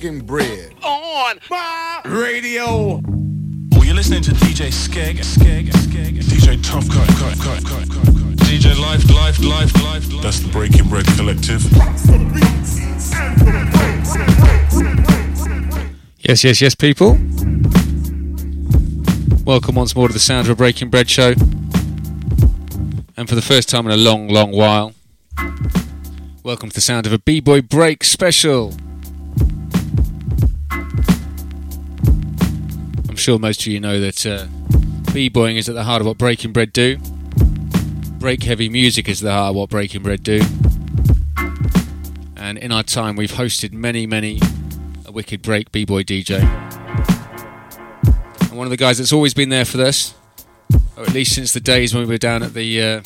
Breaking bread. On Radio. Well, you're listening to DJ Skeg, Skeg, Skeg, DJ Tough Cut, Cut, Cut, Cut, Cut, Cut. DJ Life, Life, Life, Life. Life. That's the Breaking Bread Collective. Yes, yes, yes, people. Welcome once more to the Sound of a Breaking Bread show. And for the first time in a long, long while, welcome to the Sound of a B-Boy Break special. Sure most of you know that uh, B-Boying is at the heart of what Breaking Bread do. Break heavy music is the heart of what Breaking Bread do. And in our time, we've hosted many, many a wicked break b-boy DJ. And one of the guys that's always been there for us, or at least since the days when we were down at the uh,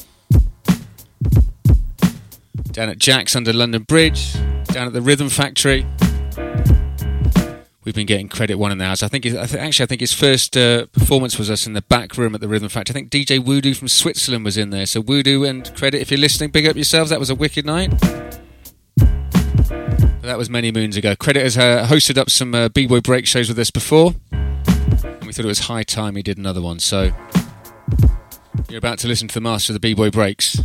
down at Jack's under London Bridge, down at the Rhythm Factory. We've been getting credit one in the house. I think, I th- actually, I think his first uh, performance was us in the back room at the Rhythm Factory. I think DJ Voodoo from Switzerland was in there. So Voodoo and credit if you're listening, big up yourselves. That was a wicked night. That was many moons ago. Credit has uh, hosted up some uh, B-Boy break shows with us before. And we thought it was high time he did another one. So you're about to listen to the master of the B-Boy breaks.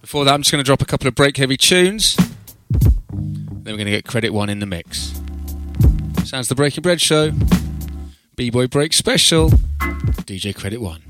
Before that, I'm just going to drop a couple of break-heavy tunes. Then we're going to get credit one in the mix. Sounds the Breaking Bread Show. B-Boy Break Special. DJ Credit One.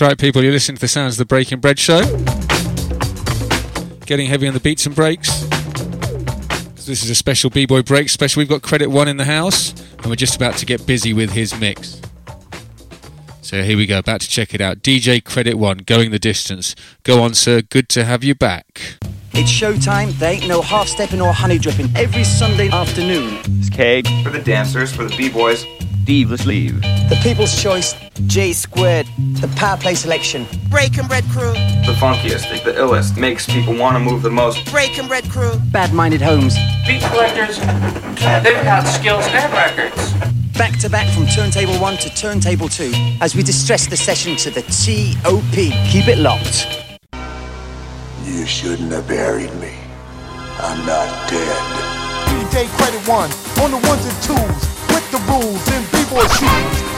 That's right, people. You're listening to the sounds of the Breaking Bread Show. Getting heavy on the beats and breaks. This is a special B-Boy break special. We've got Credit One in the house, and we're just about to get busy with his mix. So here we go, about to check it out. DJ Credit One, going the distance. Go on, sir. Good to have you back. It's showtime. They ain't no half stepping or honey dripping. Every Sunday afternoon. It's Keg. For the dancers, for the B-boys. Steve Sleeve. The People's Choice. J Squared. The Power Play Selection. Breaking Bread Crew. The funkiest, the illest, makes people want to move the most. Breaking Bread Crew. Bad Minded Homes. Beat collectors, they've got skills and records. Back to back from Turntable 1 to Turntable 2 as we distress the session to the T.O.P. Keep it locked. You shouldn't have buried me. I'm not dead. DJ Credit One on the ones and twos with the rules in B-boy shoes.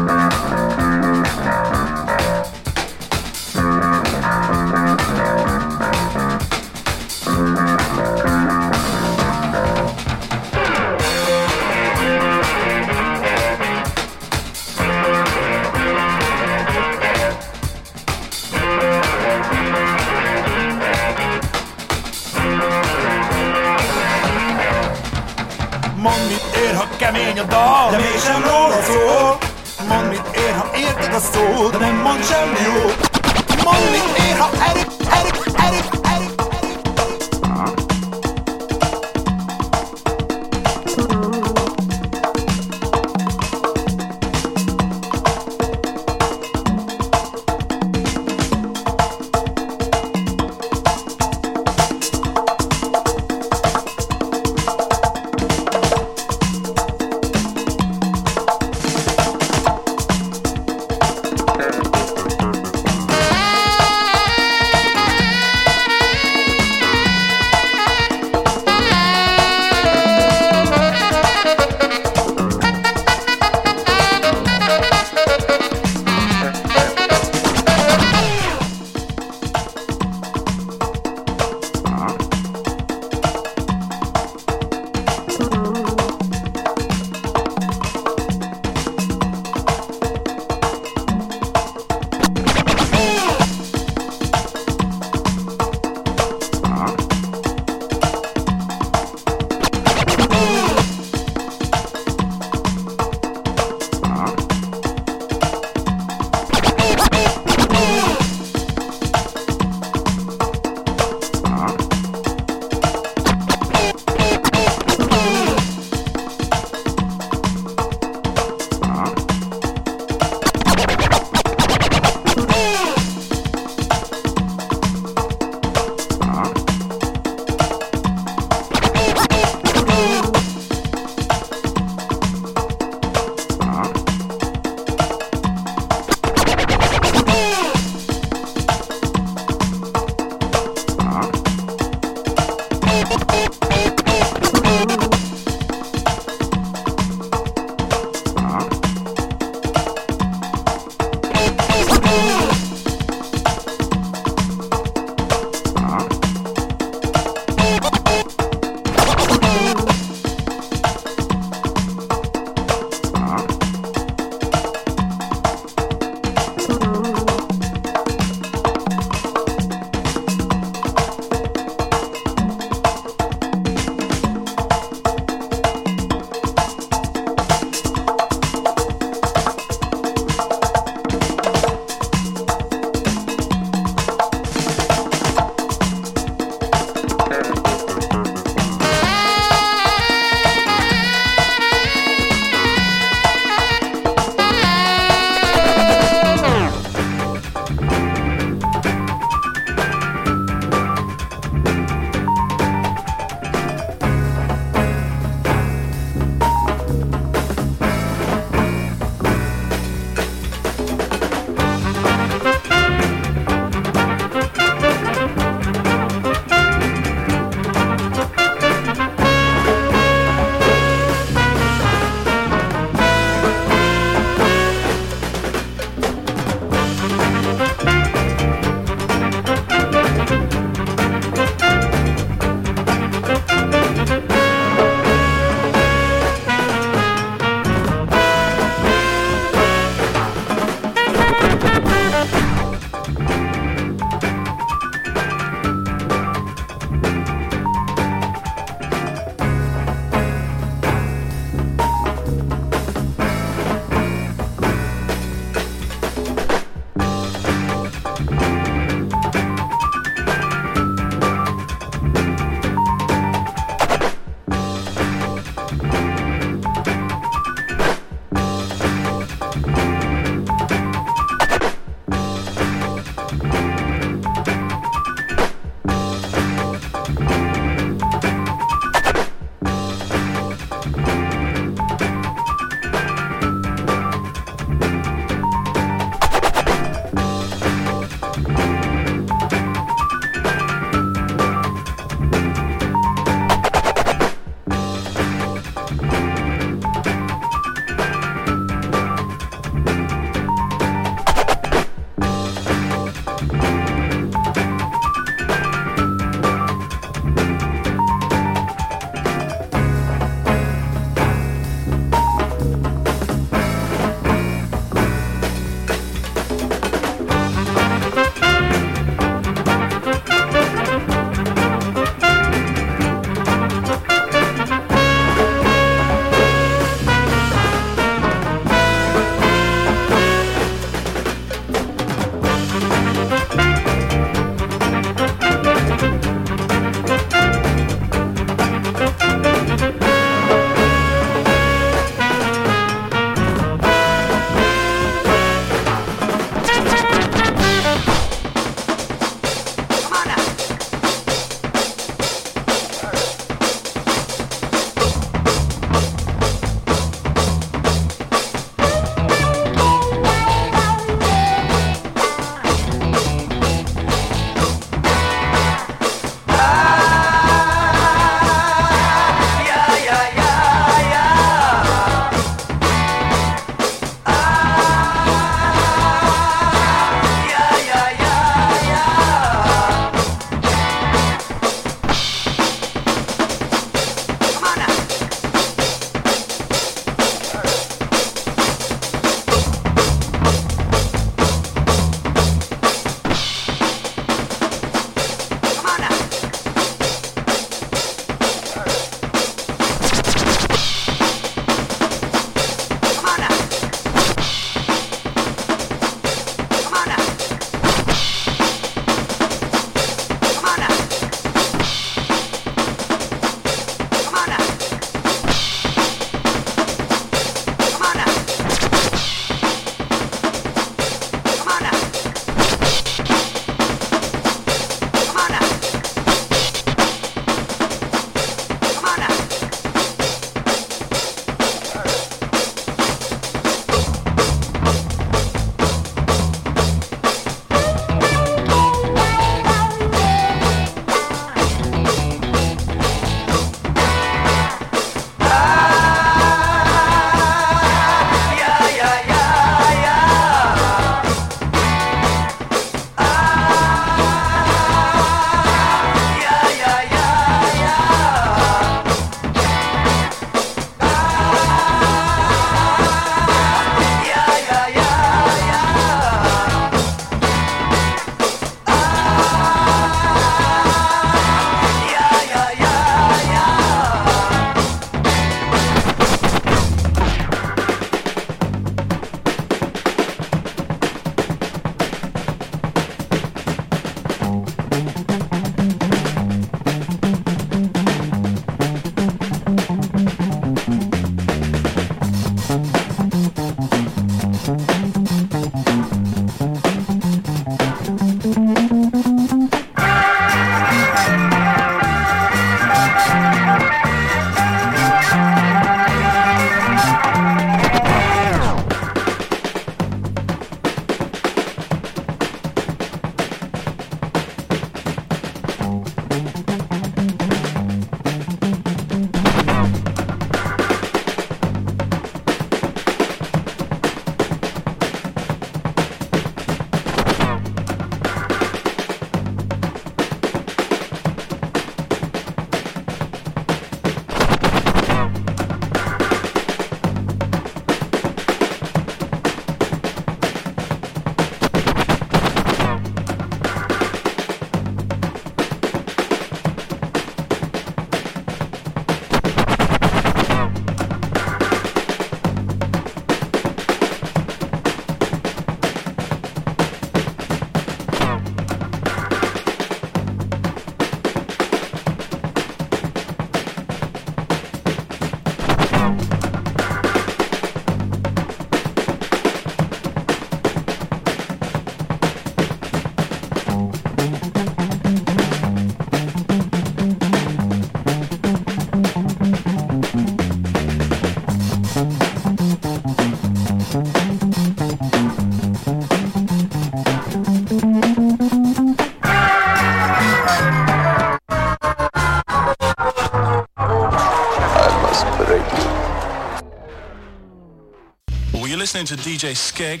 Listening to DJ Skeg,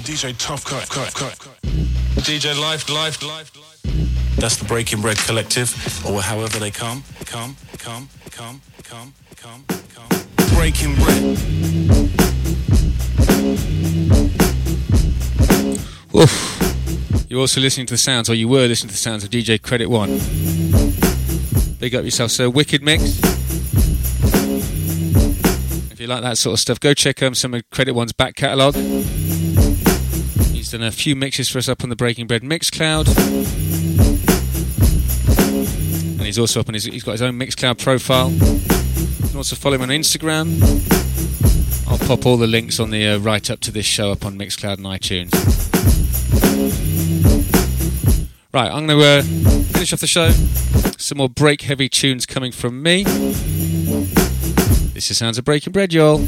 DJ Tough Cut, Cut, Cut. DJ Life, Life, Life, Life. That's the Breaking Bread Collective, or however they come, come, come, come, come, come, come. Breaking Bread. Oof. You're also listening to the sounds, or you were listening to the sounds of DJ Credit One. Big up yourself, sir. Wicked mix. You like that sort of stuff, go check um, some of Credit One's back catalogue. He's done a few mixes for us up on the Breaking Bread Mixcloud. And he's also up on his, he's got his own Mixcloud profile. You can also follow him on Instagram. I'll pop all the links on the uh, write up to this show up on Mixcloud and iTunes. Right, I'm going to uh, finish off the show. Some more break heavy tunes coming from me. This is Sounds of Breaking Bread, y'all.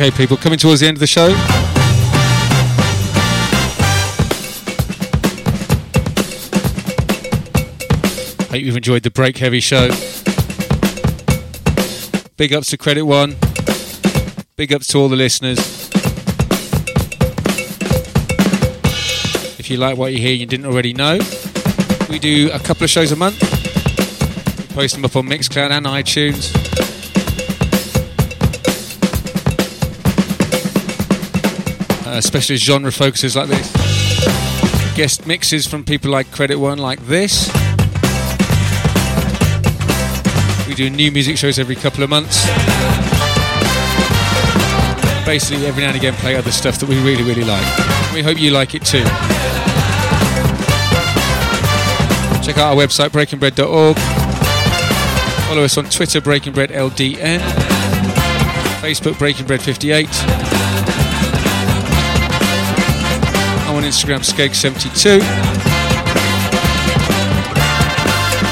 Okay, people, coming towards the end of the show. Hope you've enjoyed the Break Heavy show. Big ups to Credit One. Big ups to all the listeners. If you like what you hear and you didn't already know, we do a couple of shows a month. We post them up on Mixcloud and iTunes. Especially genre focuses like this. Guest mixes from people like Credit One, like this. We do new music shows every couple of months. Basically, every now and again, play other stuff that we really, really like. We hope you like it too. Check out our website, breakingbread.org. Follow us on Twitter, BreakingBreadLDN. Facebook, BreakingBread58. Instagram, Skeg72.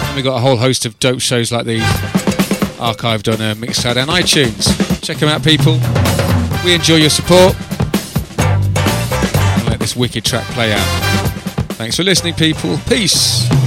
And we've got a whole host of dope shows like these archived on uh, Mixcloud and iTunes. Check them out, people. We enjoy your support. And let this wicked track play out. Thanks for listening, people. Peace.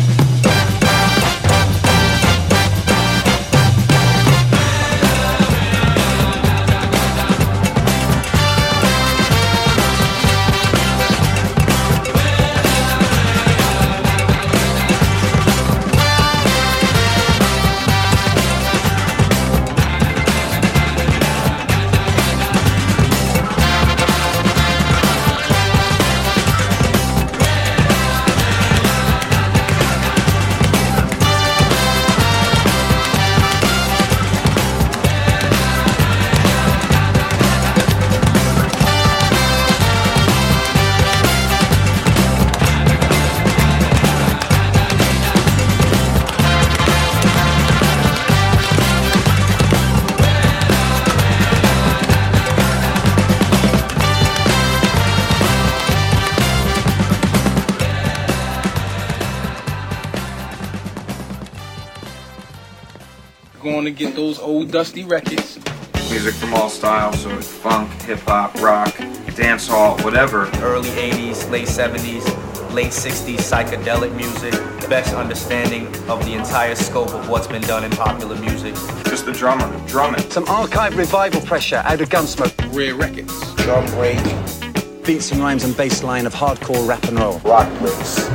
Dusty records. Music from all styles, so funk, hip hop, rock, dance hall, whatever. Early 80s, late 70s, late 60s psychedelic music, best understanding of the entire scope of what's been done in popular music. Just the drummer, drumming. Some archive revival pressure out of Gunsmoke. Rare records. Drum break. Beats and rhymes and bass line of hardcore rap and roll. Rock breaks.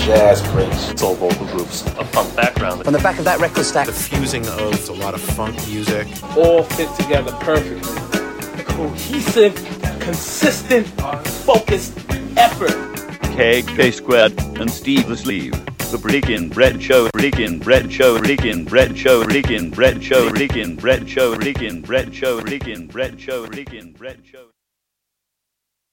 Or jazz breaks. Soul vocal groups. A funk background. From the back of that record stack. The fusing of a lot of funk music. All fit together perfectly. Cohesive, consistent, focused effort. Keg, K Squared, and Steve the Sleeve. The Breaking Bread Show, Breaking Bread Show, Breaking Bread Show, Breaking Bread Show, Breaking Bread Show, Breaking Bread Show, Breaking Bread Show, Breaking Bread Show.